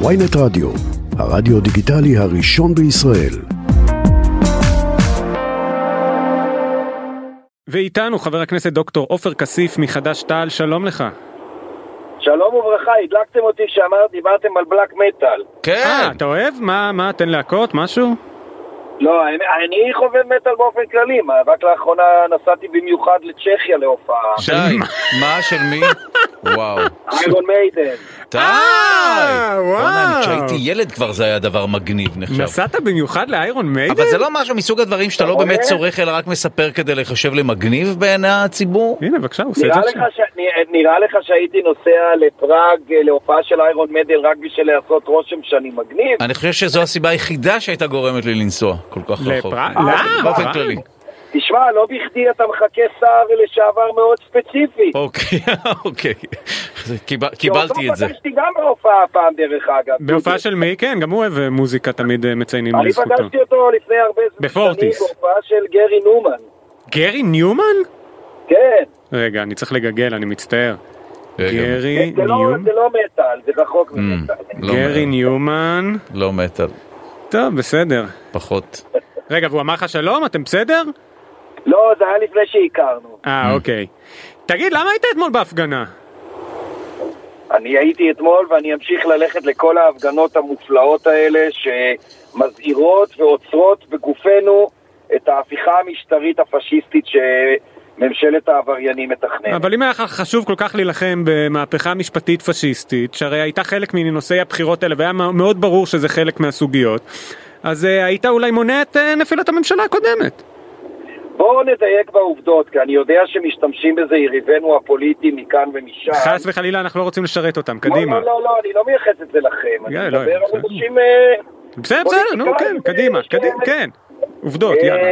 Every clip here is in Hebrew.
ויינט רדיו, הרדיו דיגיטלי הראשון בישראל. ואיתנו חבר הכנסת דוקטור עופר כסיף מחד"ש-תע"ל, שלום לך. שלום וברכה, הדלקתם אותי כשאמרת, דיברתם על בלק מטאל. אה, כן, אתה אוהב? מה, מה, תן להקות, משהו? לא, אני- אני חובב מטאל באופן כללי, מה, רק לאחרונה נסעתי במיוחד לצ'כיה להופעה. די. מה, של מי? וואו. איירון מיידן. די! אה, וואו. כשהייתי ילד כבר זה היה דבר מגניב נחשב. נסעת במיוחד לאיירון מיידן? אבל זה לא משהו מסוג הדברים שאתה לא באמת? צורך אלא רק מספר כדי לחשב למגניב בעיני הציבור? הנה, בבקשה, הוא עושה את זה נראה לך שהייתי נוסע לפראג אה, להופעה של איירון מיידן רק בשביל לעשות רושם שאני מגניב? אני חושב שזו הסיבה היחידה שהייתה גורמת לי לנסוע כל כך רחוק. לפראג? באופן- למה? באופן? כללי. תשמע, לא בכדי אתה מחכה שר לשעבר מאוד ספציפי. אוקיי, אוקיי. קיבלתי את זה. אותו פגשתי גם בהופעה פעם, דרך אגב. בהופעה של מי? כן, גם הוא אוהב אה, מוזיקה, תמיד אה, מציינים אני לזכותו. פגשתי אותו לפני הרבה זמן. בפורטיס. בהופעה של גרי נומן. גרי ניומן? כן. רגע, אני צריך לגגל, אני מצטער. גרי זה לא- ניומן? זה לא מטאל, זה רחוק Mm, ממטאל. לא גרי ניומן. לא מטאל, טוב, בסדר. פחות. רגע, והוא אמר לך שלום? אתם בסדר? לא, זה היה לפני שהכרנו. אה, אוקיי. תגיד, למה היית אתמול בהפגנה? אני הייתי אתמול ואני אמשיך ללכת לכל ההפגנות המופלאות האלה שמזהירות ועוצרות בגופנו את ההפיכה המשטרית הפשיסטית שממשלת העבריינים מתכננת. אבל אם היה לך חשוב כל כך להילחם במהפכה משפטית פשיסטית, שהרי הייתה חלק מנושאי הבחירות האלה, והיה מאוד ברור שזה חלק מהסוגיות, אז אה, היית אולי מונע את אה, נפילת הממשלה הקודמת. בואו נדייק בעובדות, כי אני יודע שמשתמשים בזה יריבינו הפוליטיים מכאן ומשם. חס וחלילה אנחנו לא רוצים לשרת אותם, קדימה. לא, לא, לא, אני לא מייחס את זה לכם. אני לא, מדבר על. אנשים... אה, בסדר, בסדר, נו, כן, קדימה, כן. עובדות, יאללה.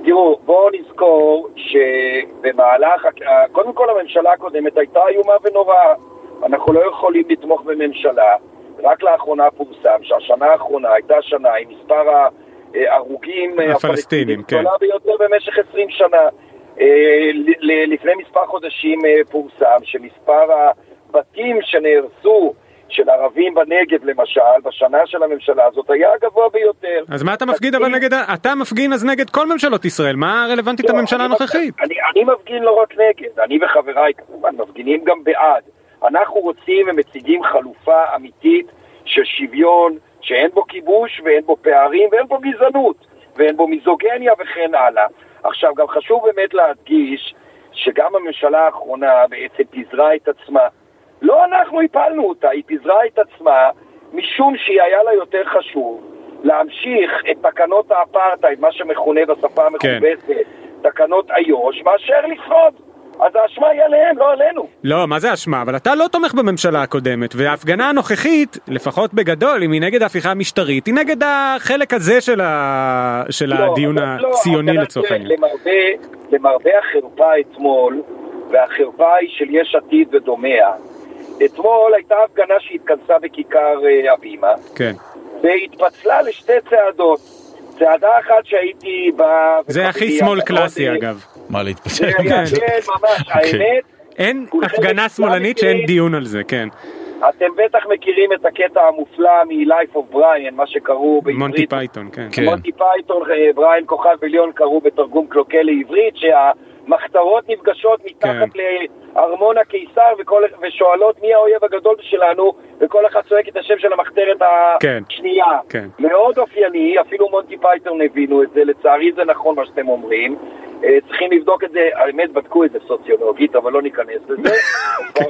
אה, תראו, בואו נזכור שבמהלך, ה- קודם כל הממשלה הקודמת הייתה איומה ונוראה. אנחנו לא יכולים לתמוך בממשלה. רק לאחרונה פורסם שהשנה האחרונה הייתה שנה עם מספר ההרוגים אה, הפלסטינים, כן. גדולה ביותר במשך 20 שנה. אה, לפני מספר חודשים אה, פורסם שמספר הבתים שנהרסו של ערבים בנגב למשל, בשנה של הממשלה הזאת היה הגבוה ביותר. אז מה אתה מפגיד אבל נגד, אתה מפגין אז נגד כל ממשלות ישראל, מה רלוונטית לא, הממשלה הנוכחית? מפגין- אני, אני מפגין לא רק נגד, אני וחבריי כמובן מפגינים גם בעד. אנחנו רוצים ומציגים חלופה אמיתית של שוויון, שאין בו כיבוש ואין בו פערים ואין בו גזענות ואין בו מיזוגניה וכן הלאה. עכשיו, גם חשוב באמת להדגיש שגם הממשלה האחרונה בעצם פיזרה את עצמה. לא אנחנו הפלנו אותה, היא פיזרה את עצמה משום שהיה לה יותר חשוב להמשיך את תקנות האפרטהייד, מה שמכונה בשפה המכובסת תקנות איו"ש, מאשר לשרוד. אז האשמה היא עליהם, לא עלינו. לא, מה זה אשמה? אבל אתה לא תומך בממשלה הקודמת, וההפגנה הנוכחית, לפחות בגדול, אם היא נגד ההפיכה המשטרית, היא נגד החלק הזה של, ה... של לא, הדיון לא, הציוני אבל לצורך העניין. למרבה, למרבה החרפה אתמול, והחרפה היא של יש עתיד ודומיה, אתמול הייתה הפגנה שהתכנסה בכיכר אה, הבימה, כן. והתפצלה לשתי צעדות. צעדה אחת שהייתי בה... זה הכי שמאל יעקב קלאסי עודה, אגב. מה להתפצל? היה, כן. כן, ממש, האמת, אין הפגנה שמאלנית שאין דיון על זה, כן. אתם בטח מכירים את הקטע המופלא מ-Life of Brian, מה שקראו בעברית. מונטי פייתון, כן. כן. מונטי פייתון, אה, בריין כוכב עליון קראו בתרגום קלוקל לעברית, שהמחתרות נפגשות מתחת כן. לארמון הקיסר וכל, ושואלות מי האויב הגדול שלנו, וכל אחד צועק את השם של המחתרת כן. השנייה. כן. מאוד אופייני, אפילו מונטי פייתון הבינו את זה, לצערי זה נכון מה שאתם אומרים. אה, צריכים לבדוק את זה, האמת בדקו את זה סוציולוגית, אבל לא ניכנס לזה. זה כבר-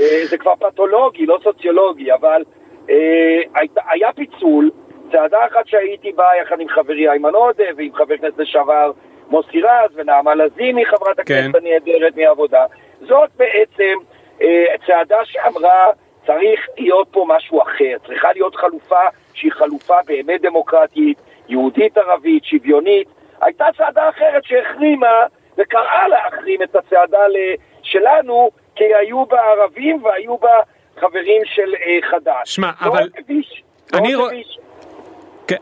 אה, זה כבר פתולוגי, לא סוציולוגי, אבל אה, היה פיצול, צעדה אחת שהייתי בה יחד עם חברי איימן עודה ועם חבר כנסת לשעבר מוסי רז ונעמה לזימי, חברת הכנסת כן. הנהדרת מהעבודה. זאת בעצם אה, צעדה שאמרה, צריך להיות פה משהו אחר, צריכה להיות חלופה שהיא חלופה באמת דמוקרטית, יהודית-ערבית, שוויונית. הייתה צעדה אחרת שהחרימה וקראה להחרים את הצעדה שלנו, כי היו בה ערבים והיו בה חברים של אה, חד"ש. שמע, מאוד אבל- מביש, אני רוא-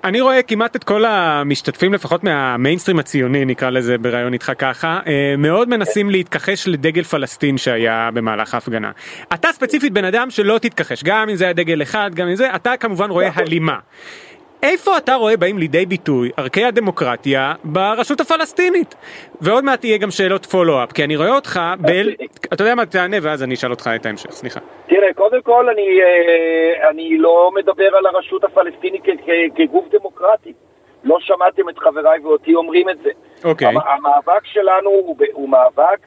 אני רואה כמעט את כל המשתתפים, לפחות מהמיינסטרים הציוני, נקרא לזה בריאיון איתך ככה, אה, מאוד מנסים להתכחש לדגל פלסטין שהיה במהלך ההפגנה. אתה ספציפית בן אדם שלא תתכחש, גם אם זה היה דגל אחד, גם אם זה, אתה כמובן רואה הלימה. איפה אתה רואה באים לידי ביטוי ערכי הדמוקרטיה ברשות הפלסטינית? ועוד מעט יהיה גם שאלות פולו-אפ, כי אני רואה אותך ב... אתה יודע מה, תענה ואז אני אשאל אותך את ההמשך, סליחה. תראה, קודם כל אני, אה, אני לא מדבר על הרשות הפלסטינית כגוף דמוקרטי. לא שמעתם את חבריי ואותי אומרים את זה. אוקיי. המ- המאבק שלנו הוא, הוא מאבק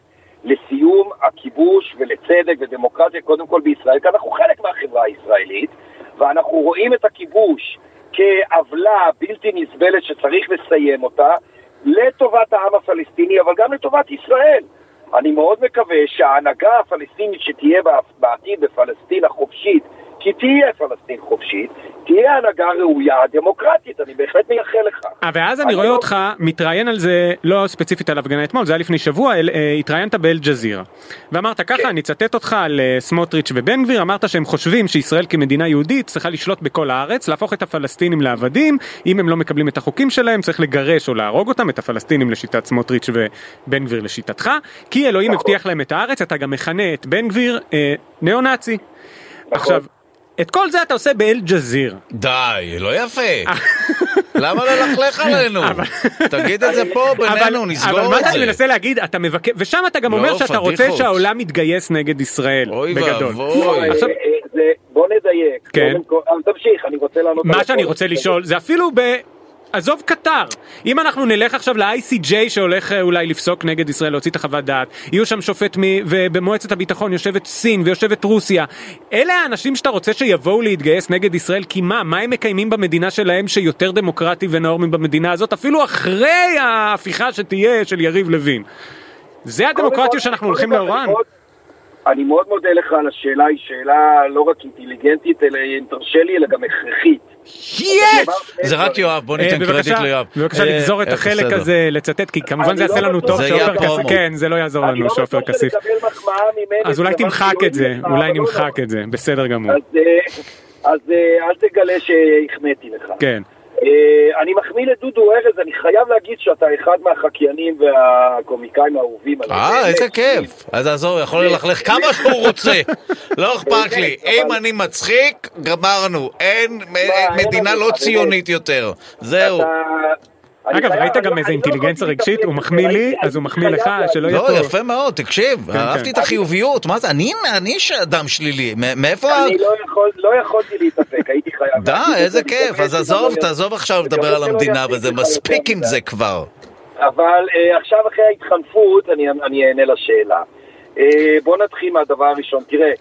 לסיום הכיבוש ולצדק ודמוקרטיה קודם כל בישראל, כי אנחנו חלק מהחברה הישראלית, ואנחנו רואים את הכיבוש כעוולה בלתי נסבלת שצריך לסיים אותה לטובת העם הפלסטיני, אבל גם לטובת ישראל. אני מאוד מקווה שההנהגה הפלסטינית שתהיה בע- בעתיד בפלסטין החופשית, כי תהיה פלסטין חופשית, תהיה הנהגה ראויה, דמוקרטית, אני בהחלט מייחל לך. אה, ואז אני אני רואה לא- אותך מתראיין על זה, לא ספציפית על הפגנה אתמול, זה היה לפני שבוע, אל- אה, התראיינת באל-ג'זירה. ואמרת ככה, כן. אני אצטט אותך על אה, סמוטריץ' ובן גביר, אמרת שהם חושבים שישראל כמדינה יהודית צריכה לשלוט בכל הארץ, להפוך את הפלסטינים לעבדים, אם הם לא מקבלים את החוקים שלהם צריך לגרש או להרוג אותם, את הפלסטינים לשיטת סמוטריץ' ובן גביר לשיטתך, כי אלוהים נכון. הבטיח להם את הארץ, אתה גם מכנה את בן גביר אה, ניאו-נאצי. עכשיו, את כל זה אתה עושה באל-ג'זירה. די, לא יפה. למה ללכלך עלינו? תגיד את זה פה בינינו, אבל נסגור מה את אתה זה. מנסה להגיד, אתה מבקר, ושם אתה גם לא, אומר שאתה רוצה. שהעולם יתגייס נגד ישראל, אוי בגדול. ואבוי. עכשיו- אה, אה, זה- בוא נדייק. כן. אבל תמשיך, אני רוצה לענות מה. שאני רוצה לשאול זה אפילו ב... עזוב קטר, אם אנחנו נלך עכשיו ל-ICJ שהולך אה, אולי לפסוק נגד ישראל, להוציא את החוות דעת, יהיו שם שופט מ... ובמועצת הביטחון יושבת סין ויושבת רוסיה, אלה האנשים שאתה רוצה שיבואו להתגייס נגד ישראל, כי מה, מה הם מקיימים במדינה שלהם שיותר דמוקרטי ונאור מבמדינה הזאת, אפילו אחרי ההפיכה שתהיה של יריב לוין. זה הדמוקרטיה שאנחנו הולכים לאורן? אני מאוד- מודה לך על השאלה, היא שאלה לא רק אינטליגנטית, אלא אם תרשה לי, אלא גם הכרחית. יש! זה רק יואב, בוא אה, ניתן בבקשה, קרדיט ליואב. בבקשה אה, לגזור את אה, החלק. הזה, לצטט, כי כמובן זה יעשה לא לנו בטוח טוב שעופר כסיף. כן, זה לא יעזור לנו לא שעופר כסיף. אז אולי תמחק את זה, אולי לא נמחק. את זה, בסדר גמור. אז, אה, אז אה, אל תגלה שהחמאתי לך. כן. אה, אני מחמיא לדודו ארז, אני חייב להגיד שאתה אחד מהחקיינים והקומיקאים האהובים. אה. איזה כיף. אז עזוב, יכול ללכלך כמה שהוא רוצה. לא אכפת לי. אם אני מצחיק, גמרנו. אין מדינה לא. ציונית יותר. זהו. אגב, ראית גם לא- איזה לא אינטליגנציה רגשית? הוא מחמיא לי, אז הוא מחמיא לך, שלא יהיה לא, פה... יפה מאוד, תקשיב, כן. אהבתי את החיוביות, מה זה, אני אני אדם שלילי, מאיפה... אני לא לא יכולתי להתאפק, הייתי חייב. די, איזה זה, כיף, אז עזוב, לא תעזוב עכשיו לדבר על המדינה וזה מספיק עם זה. כבר. אבל אה, עכשיו אחרי ההתחנפות אני, אני אענה לשאלה. אה, בוא נתחיל מהדבר הראשון. תראה, אה, אה,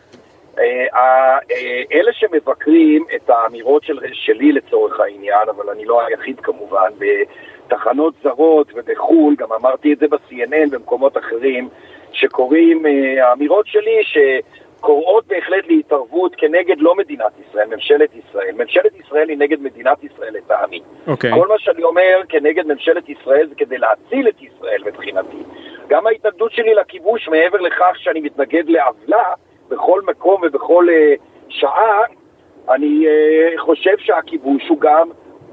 אלה שמבקרים את האמירות של, שלי לצורך העניין, אבל אני לא היחיד כמובן, בתחנות זרות ובחו"ל, גם אמרתי את זה ב-CNN במקומות אחרים, שקוראים, אה, האמירות שלי שקוראות בהחלט להתערבות כנגד לא מדינת ישראל, ממשלת ישראל. ממשלת ישראל היא נגד מדינת ישראל לטעמי. אוקיי. כל מה שאני אומר כנגד ממשלת ישראל זה כדי להציל את ישראל מבחינתי. גם ההתנגדות שלי לכיבוש, מעבר לכך שאני מתנגד לעוולה בכל מקום ובכל uh, שעה, אני uh, חושב שהכיבוש הוא גם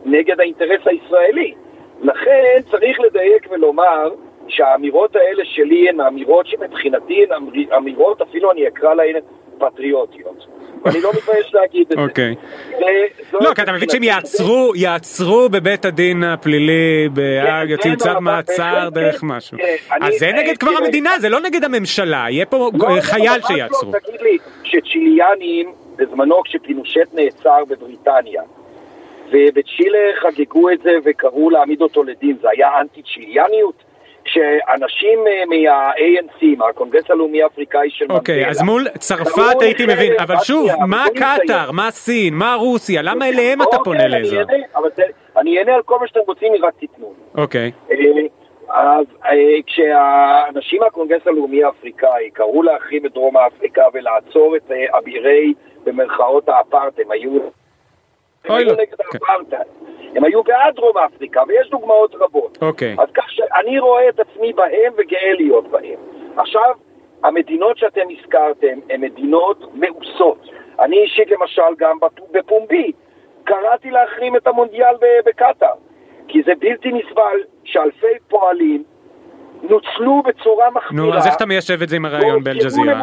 נגד האינטרס הישראלי. לכן צריך לדייק ולומר שהאמירות האלה שלי הן אמירות שמבחינתי הן אמירות, אפילו אני אקרא להן פטריוטיות. ואני לא מתבייש להגיד את זה. אוקיי. לא, כי אתה מבין שהם יעצרו, יעצרו בבית הדין הפלילי בהאג, כן, יוציאו כן, צו אבל מעצר בהחלט דרך כן. משהו. כן, אני- אז זה אה, נגד כבר תראה, המדינה, זה לא נגד הממשלה, יהיה פה לא, לא, חייל לא. שיעצרו. תגיד לי, כשצ'יליאנים, בזמנו כשפינושט נעצר בבריטניה, ובצ'ילה חגגו את זה וקראו להעמיד אותו לדין, זה היה אנטי כשאנשים אה, מה-ANC, מהקונגרס הלאומי האפריקאי של מנדלה, אוקיי, אז מול צרפת קראו הייתי מבין, אבל שוב, מה. קטאר, מה סין, מה רוסיה, למה אליהם אתה אוקיי, פונה לעזרה? אני אענה על כל מה שאתם רוצים, רק תיתנו. אוקיי, אה, אז אה, כשהאנשים מהקונגרס הלאומי האפריקאי קראו להחרים את דרום אפריקה ולעצור את אבירי במרכאות האפרטהיים, הם היו... אוי היו הם היו בעד דרום אפריקה, ויש דוגמאות רבות. אוקיי. אז כך שאני רואה את עצמי בהם וגאה להיות בהם. עכשיו, המדינות שאתם הזכרתם הן מדינות מאוסות. אני אישית למשל גם בפ- בפומבי קראתי להחרים את המונדיאל בקטאר. כי זה בלתי נסבל שאלפי פועלים נוצלו בצורה מחמירה. נו, אז איך אתה מיישב את זה עם הרעיון באל-ג'זירה?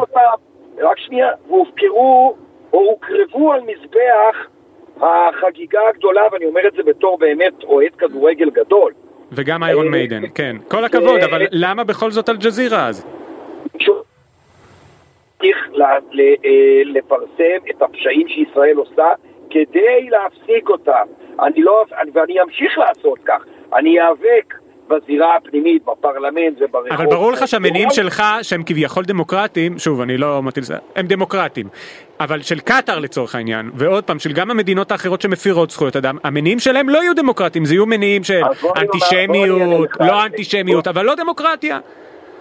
רק שנייה, והופקרו או הוקרבו על מזבח החגיגה הגדולה, ואני אומר את זה בתור באמת אוהד כדורגל גדול. וגם איירון אה, מיידן, כן. כל הכבוד, אבל למה בכל זאת אל-ג'זירה אז? צריך אה, לפרסם את הפשעים שישראל עושה כדי להפסיק אותם. אני לא, ואני אמשיך לעשות כך. אני איאבק בזירה הפנימית, בפרלמנט וברחוב. אבל ברור לך שהמניעים שלך, שהם כביכול דמוקרטיים, שוב, אני לא מטיל זה, הם דמוקרטיים. אבל של קטאר לצורך העניין, ועוד פעם, של גם המדינות האחרות שמפירות זכויות אדם, המניעים שלהם לא יהיו דמוקרטיים, זה יהיו מניעים של אנטישמיות, לא אנטישמיות, אבל לא דמוקרטיה.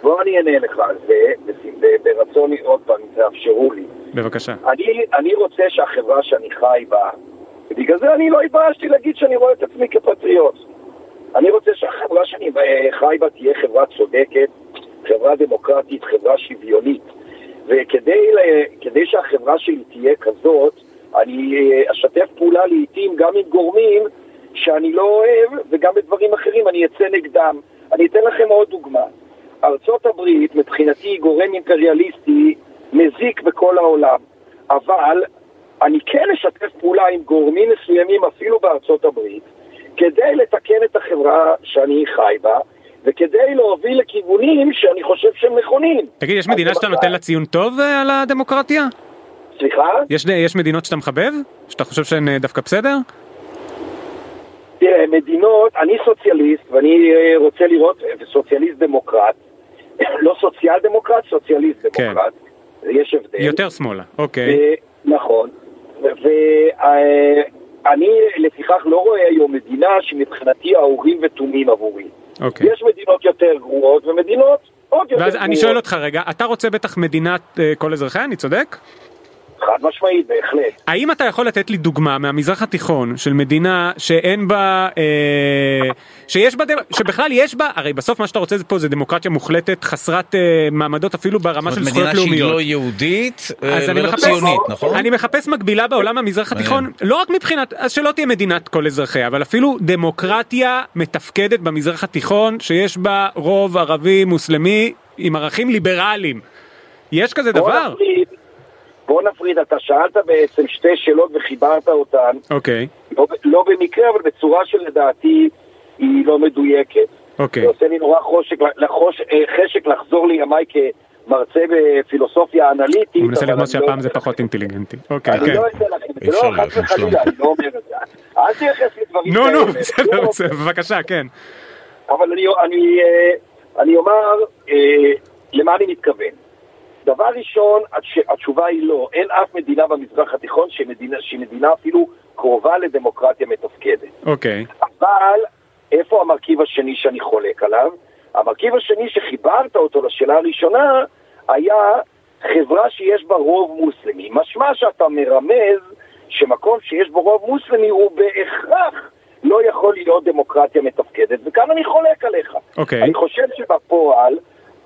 בוא אני אענה לך על זה, ברצון עוד פעם, תאפשרו לי. בבקשה. אני, אני רוצה שהחברה שאני חי בה, ובגלל זה אני לא התביישתי להגיד שאני רואה את עצמי כפטריוט. אני רוצה שהחברה שאני חי בה תהיה חברה צודקת, חברה דמוקרטית, חברה שוויונית. וכדי שהחברה שלי תהיה כזאת, אני אשתף פעולה לעיתים גם עם גורמים שאני לא אוהב, וגם בדברים אחרים אני אצא נגדם. אני אתן לכם עוד דוגמה. ארצות הברית מבחינתי היא גורם אימפריאליסטי מזיק בכל העולם, אבל אני כן אשתף פעולה עם גורמים מסוימים אפילו בארצות הברית כדי לתקן את החברה שאני חי בה וכדי להוביל לכיוונים שאני חושב שהם נכונים. תגיד, יש מדינה שאתה נותן לה ציון טוב אה, על הדמוקרטיה? סליחה? יש, יש מדינות שאתה מחבב? שאתה חושב שהן אה, דווקא בסדר? תראה, מדינות, אני סוציאליסט ואני אה, רוצה לראות, סוציאליסט דמוקרט, לא סוציאל דמוקרט, סוציאליסט כן. דמוקרט. כן. יש הבדל. יותר שמאלה, אוקיי. ו- נכון. ואני לפיכך לא רואה היום מדינה שמבחינתי האורים ותומים עבורי. אוקיי. יש מדינות יותר גרועות ומדינות עוד יותר גרועות. ואז אני שואל אותך רגע, אתה רוצה בטח מדינת uh, כל אזרחיה, אני צודק? חד משמעית, בהחלט. האם אתה יכול לתת לי דוגמה מהמזרח התיכון של מדינה שאין בה, אה, שיש בה, שבכלל יש בה, הרי בסוף מה שאתה רוצה פה זה דמוקרטיה מוחלטת, חסרת אה, מעמדות אפילו ברמה של זכויות לאומיות. מדינה שהיא לא יהודית אה, ולא ציונית, נכון? אני מחפש מקבילה בעולם המזרח התיכון, לא רק מבחינת, אז שלא תהיה מדינת כל אזרחיה, אבל אפילו דמוקרטיה מתפקדת במזרח התיכון, שיש בה רוב ערבי מוסלמי עם ערכים ליברליים. יש כזה דבר? נפריד, בוא נפריד, אתה שאלת בעצם שתי שאלות וחיברת אותן. אוקיי. Okay. לא, לא במקרה, אבל בצורה שלדעתי היא לא מדויקת. אוקיי. Okay. זה עושה לי נורא חושק, לחוש, אה, חשק לחזור לימיי כמרצה בפילוסופיה אנליטית. הוא מנסה לרמוז שהפעם לא... זה פחות אינטליגנטי. אוקיי, כן. אני לא אעשה לכם, זה לא חס וחלילה, אני לא אומר את זה. אל תייחס לי דברים כאלה. נו, נו, בסדר, בסדר, בבקשה, כן. אבל אני, אני, אה, אני אומר אה, למה אני מתכוון. דבר ראשון, התשובה היא לא. אין אף מדינה במזרח התיכון שמדינה, שהיא מדינה אפילו קרובה לדמוקרטיה מתפקדת. אוקיי. Okay. אבל איפה המרכיב השני שאני חולק עליו? המרכיב השני שחיברת אותו לשאלה הראשונה היה חברה שיש בה רוב מוסלמי. משמע שאתה מרמז שמקום שיש בו רוב מוסלמי הוא בהכרח לא יכול להיות דמוקרטיה מתפקדת, וכאן אני חולק עליך. אוקיי. Okay. אני חושב שבפועל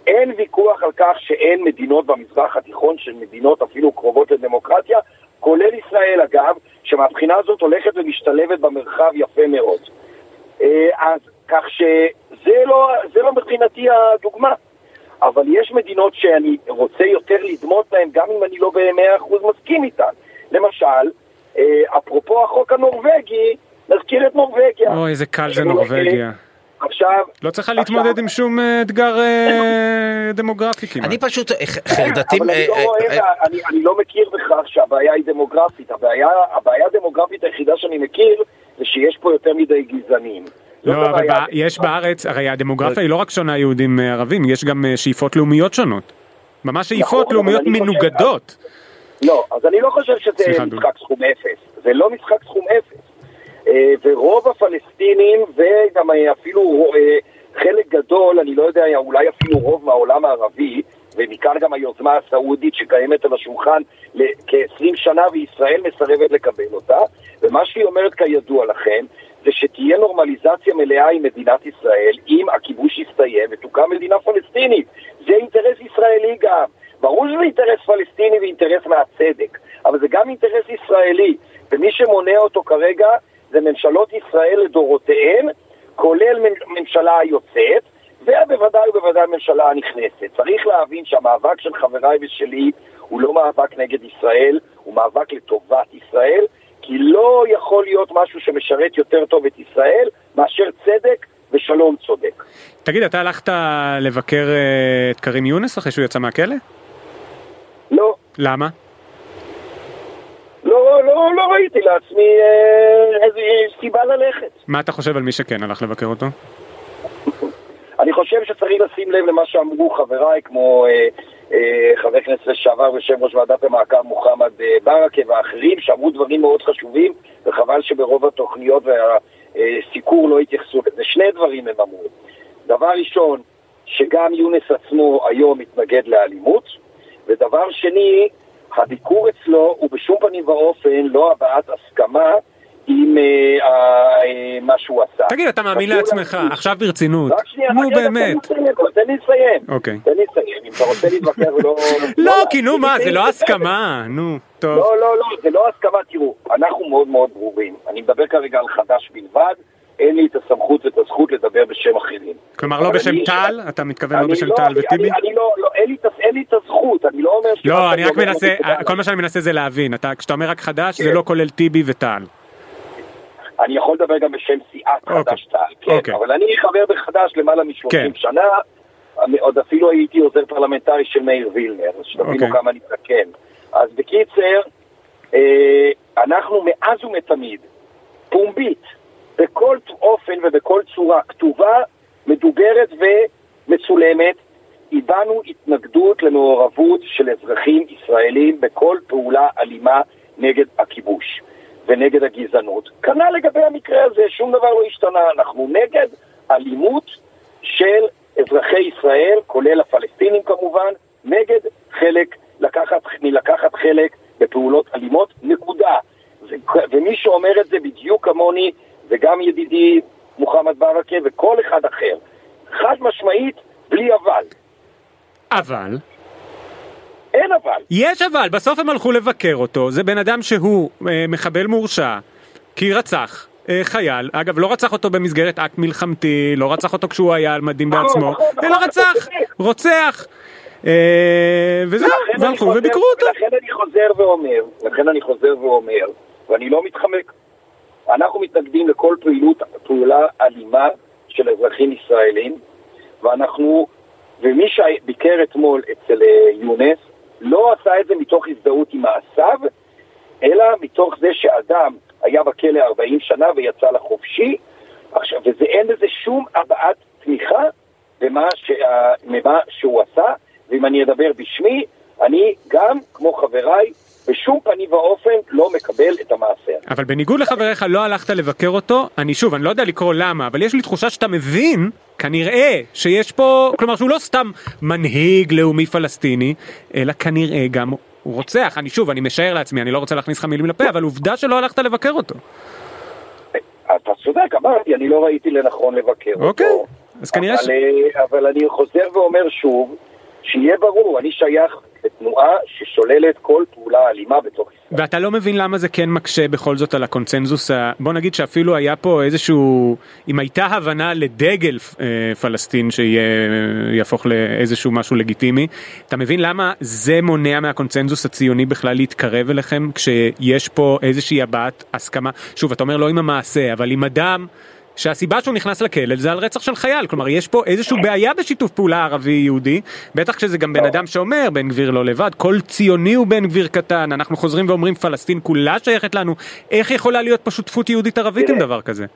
אין ויכוח על כך שאין מדינות במזרח התיכון שהן מדינות אפילו קרובות לדמוקרטיה, כולל ישראל אגב, שמבחינה הזאת הולכת ומשתלבת במרחב יפה מאוד. אה, אז כך שזה לא, לא מבחינתי הדוגמה. אבל יש מדינות שאני רוצה יותר לדמות להן גם אם אני לא במאה אחוז מסכים איתן. למשל, אה, אפרופו החוק הנורבגי, נזכיר את נורבגיה. אוי, איזה קל זה נורבגיה. עכשיו... לא צריכה להתמודד עם שום אה, אתגר אה, דמוגרפי כמעט. אני פשוט אה, חרדתים... לא אני לא מכיר בכך שהבעיה היא דמוגרפית. הבעיה הדמוגרפית היחידה שאני מכיר זה שיש פה יותר מדי גזענים. לא, אבל יש בארץ, הרי הדמוגרפיה היא לא רק שונה יהודים ערבים, יש גם שאיפות לאומיות שונות. ממש שאיפות נכון, לאומיות מנוגדות. לא, אז אני לא חושב שזה משחק סכום אפס. זה לא משחק סכום אפס. אה, ורוב הפלסטינים וגם אה, אפילו אה, חלק גדול, אני לא יודע, אולי אפילו רוב מהעולם הערבי, ומכאן גם היוזמה הסעודית שקיימת על השולחן כ-20 שנה וישראל מסרבת לקבל אותה, ומה שהיא אומרת כידוע לכם, זה שתהיה נורמליזציה מלאה עם מדינת ישראל, אם הכיבוש יסתיים ותוקם מדינה פלסטינית. זה אינטרס ישראלי גם. ברור שזה אינטרס פלסטיני ואינטרס מהצדק, אבל זה גם אינטרס ישראלי. ומי שמונע אותו כרגע זה ממשלות ישראל לדורותיהן, כולל ממשלה היוצאת, ובוודאי ובוודאי הממשלה הנכנסת. צריך להבין שהמאבק של חבריי ושלי הוא לא מאבק נגד ישראל, הוא מאבק לטובת ישראל, כי לא יכול להיות משהו שמשרת יותר טוב את ישראל מאשר צדק ושלום צודק. תגיד, אתה הלכת לבקר אה, את קרים יונס אחרי שהוא יצא מהכלא? לא. למה? לא, לא, לא ראיתי לעצמי אה, איזו סיבה ללכת. מה אתה חושב על מי שכן הלך לבקר אותו? אני חושב שצריך לשים לב למה שאמרו חבריי, כמו אה, אה, חבר כנסת לשעבר ויושב ראש ועדת המעקב מוחמד אה, ברכה ואחרים, שאמרו דברים מאוד חשובים, וחבל שברוב התוכניות והסיקור לא התייחסו לזה. שני דברים הם אמרו. דבר ראשון, שגם יונס עצמו היום מתנגד לאלימות, ודבר שני, הביקור אצלו הוא בשום פנים ואופן לא הבעת הסכמה עם אה, אה, מה שהוא עשה. תגיד, אתה מאמין לעצמך, עכשיו ברצינות. רק שנייה, נו באמת. תן לי לסיים. אוקיי. תן לי לסיים, אם אתה רוצה להתווכח ולא... לא, כי נו מה, זה לא הסכמה, נו, טוב. לא, לא, לא, זה לא הסכמה, תראו, אנחנו מאוד מאוד ברורים. אני מדבר כרגע על חד"ש בלבד. אין לי את הסמכות ואת הזכות לדבר בשם אחרים. כלומר לא בשם תע"ל? אתה מתכוון לא בשם תע"ל וטיבי? אני לא, לא אין לי את הזכות, אני לא אומר... לא, אני רק מנסה, כל מה שאני מנסה זה להבין, כשאתה אומר רק חד"ש זה לא כולל טיבי ותע"ל. אני יכול לדבר גם בשם סיעת אוקיי. חד"ש-תע"ל, כן, אוקיי. אבל אני חבר בחד"ש למעלה מ-30 כן. שנה, עוד אפילו הייתי עוזר פרלמנטרי של מאיר וילנר, שתבינו אוקיי. כמה אני מתקן. אז בקיצר, אה, אנחנו מאז ומתמיד, פומבית, בכל אופן ובכל צורה כתובה, מדוברת ומצולמת, הבענו התנגדות למעורבות של אזרחים ישראלים בכל פעולה אלימה נגד הכיבוש. ונגד הגזענות. כנ"ל לגבי המקרה הזה, שום דבר לא השתנה. אנחנו נגד אלימות של אזרחי ישראל, כולל הפלסטינים כמובן, נגד חלק, לקחת, מלקחת חלק בפעולות אלימות, נקודה. ומי שאומר את זה בדיוק כמוני, וגם ידידי מוחמד ברכה וכל אחד אחר, חד משמעית, בלי אבל. אבל? אין אבל. יש אבל, בסוף הם הלכו לבקר אותו, זה בן אדם שהוא אה, מחבל מורשע, כי רצח. אה, חייל, אגב לא רצח אותו במסגרת אקט מלחמתי, לא רצח אותו כשהוא היה על מדים נכון, בעצמו, נכון, אלא נכון, רצח, רוצח. אה, וזהו, והלכו וביקרו אותו. לכן אני חוזר ואומר, לכן אני חוזר ואומר, ואני לא מתחמק, אנחנו מתנגדים לכל פעילות, פעולה אלימה של אזרחים ישראלים, ואנחנו, ומי שביקר אתמול אצל יונס, לא עשה את זה מתוך הזדהות עם מעשיו, אלא מתוך זה שאדם היה בכלא 40 שנה ויצא לחופשי, עכשיו, וזה אין לזה שום הבעת תמיכה במה, שה, במה שהוא עשה, ואם אני אדבר בשמי, אני גם, כמו חבריי, בשום פנים ואופן לא מקבל את המעשה. אבל בניגוד לחבריך לא הלכת לבקר אותו, אני שוב, אני לא יודע לקרוא למה, אבל יש לי תחושה שאתה מבין, כנראה, שיש פה, כלומר שהוא לא סתם מנהיג לאומי פלסטיני, אלא כנראה גם הוא רוצח. אני שוב, אני משער לעצמי, אני לא רוצה להכניס לך מילים לפה, אבל עובדה שלא הלכת לבקר אותו. אתה צודק, אמרתי, אני לא ראיתי לנכון לבקר אוקיי, אותו. אז כנראה ש... אה, אבל אני חוזר ואומר שוב, שיהיה ברור, אני שייך לתנועה ששוללת כל פעולה אלימה בתוך ישראל. ואתה לא מבין למה זה כן מקשה בכל זאת על הקונצנזוס, ה... בוא נגיד שאפילו היה פה איזשהו, אם הייתה הבנה לדגל אה, פלסטין שיהפוך לאיזשהו משהו לגיטימי, אתה מבין למה זה מונע מהקונצנזוס הציוני בכלל להתקרב אליכם כשיש פה איזושהי הבעת הסכמה? שוב, אתה אומר לא עם המעשה, אבל עם אדם. שהסיבה שהוא נכנס לכלא זה על רצח של חייל, כלומר יש פה איזושהי בעיה בשיתוף פעולה ערבי-יהודי, בטח כשזה גם בן אדם שאומר בן גביר לא לבד, כל ציוני הוא בן גביר קטן, אנחנו חוזרים ואומרים פלסטין כולה שייכת לנו, איך יכולה להיות פה שותפות יהודית ערבית עם דבר כזה?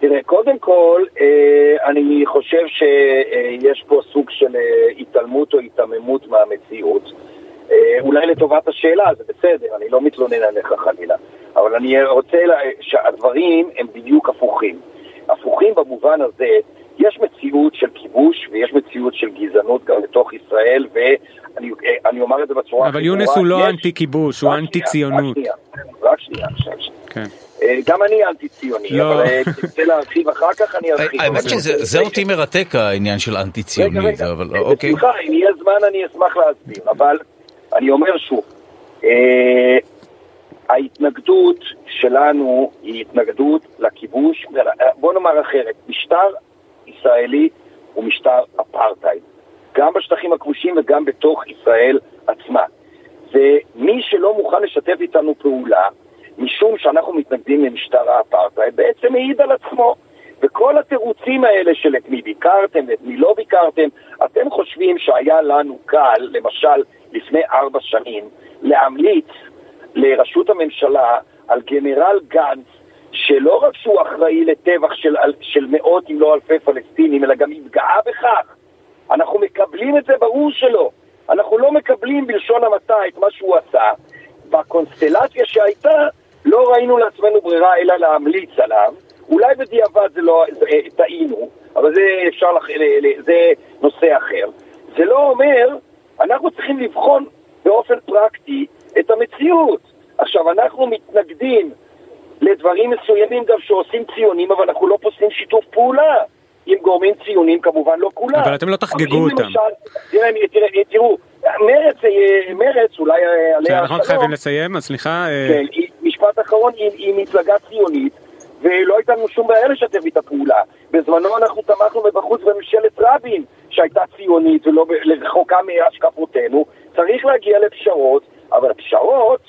תראה, קודם כל, אה, אני חושב שיש פה סוג של אה, התעלמות או היתממות מהמציאות. אה, אולי לטובת השאלה, זה בסדר, אני לא מתלונן עליך חלילה, אבל אני רוצה שהדברים הם בדיוק הפוכים. הפוכים במובן הזה, יש מציאות של כיבוש ויש מציאות של גזענות גם לתוך ישראל, ואני אומר את זה בצורה אבל יונס הוא לא אנטי כיבוש, הוא אנטי ציונות. רק שנייה, כן. אה, גם אני אנטי ציוני, לא. אבל אה, תרצה להרחיב אחר כך אני ארחיב. האמת שזה אותי מרתק העניין של אנטי ציוני, אבל אוקיי. סליחה, אם יהיה זמן אני אשמח להסביר, אבל אני אומר שוב, ההתנגדות שלנו היא התנגדות לכיבוש, בוא נאמר אחרת, משטר ישראלי הוא משטר אפרטהייד, גם בשטחים הכבושים וגם בתוך ישראל עצמה. ומי שלא מוכן לשתף איתנו פעולה, משום שאנחנו מתנגדים למשטר האפרטהייד, בעצם מעיד על עצמו. וכל התירוצים האלה של את מי ביקרתם ואת מי לא ביקרתם, אתם חושבים שהיה לנו קל, למשל לפני ארבע שנים, להמליץ לראשות הממשלה על גנרל גנץ, שלא רק שהוא אחראי לטבח של, של מאות אם לא אלפי פלסטינים, אלא גם התגאה בכך. אנחנו מקבלים את זה, ברור שלא. אנחנו לא מקבלים בלשון המעטה את מה שהוא עשה. בקונסטלציה שהייתה, לא ראינו לעצמנו ברירה אלא להמליץ עליו. אולי בדיעבד זה לא, זה, טעינו, אבל זה אפשר, לח... זה נושא אחר. זה לא אומר, אנחנו צריכים לבחון באופן פרקטי את המציאות. עכשיו, אנחנו מתנגדים לדברים מסוימים גם שעושים ציונים, אבל אנחנו לא פוסלים שיתוף פעולה עם גורמים ציונים, כמובן לא כולם. אבל אתם לא תחגגו אותם. למשל, תראה, תראה, תראו, מרץ, אה, מרץ, אולי אה, עליה השלום. אנחנו חייבים לסיים, אז סליחה. אה, כן, משפט אחרון, היא, היא מפלגה ציונית, ולא הייתה לנו שום בעיה לשתף איתה פעולה. בזמנו אנחנו תמכנו מבחוץ בממשלת רבין, שהייתה ציונית ולא רחוקה מהשקפותינו. צריך להגיע לפשרות, אבל פשרות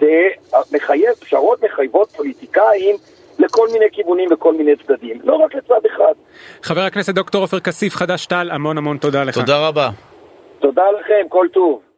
זה מחייב, פשרות מחייבות פוליטיקאים לכל מיני כיוונים וכל מיני צדדים, לא רק לצד אחד. חבר הכנסת דוקטור עופר כסיף, חד"ש-תע"ל, המון המון תודה לך. תודה רבה. תודה לכם, כל טוב.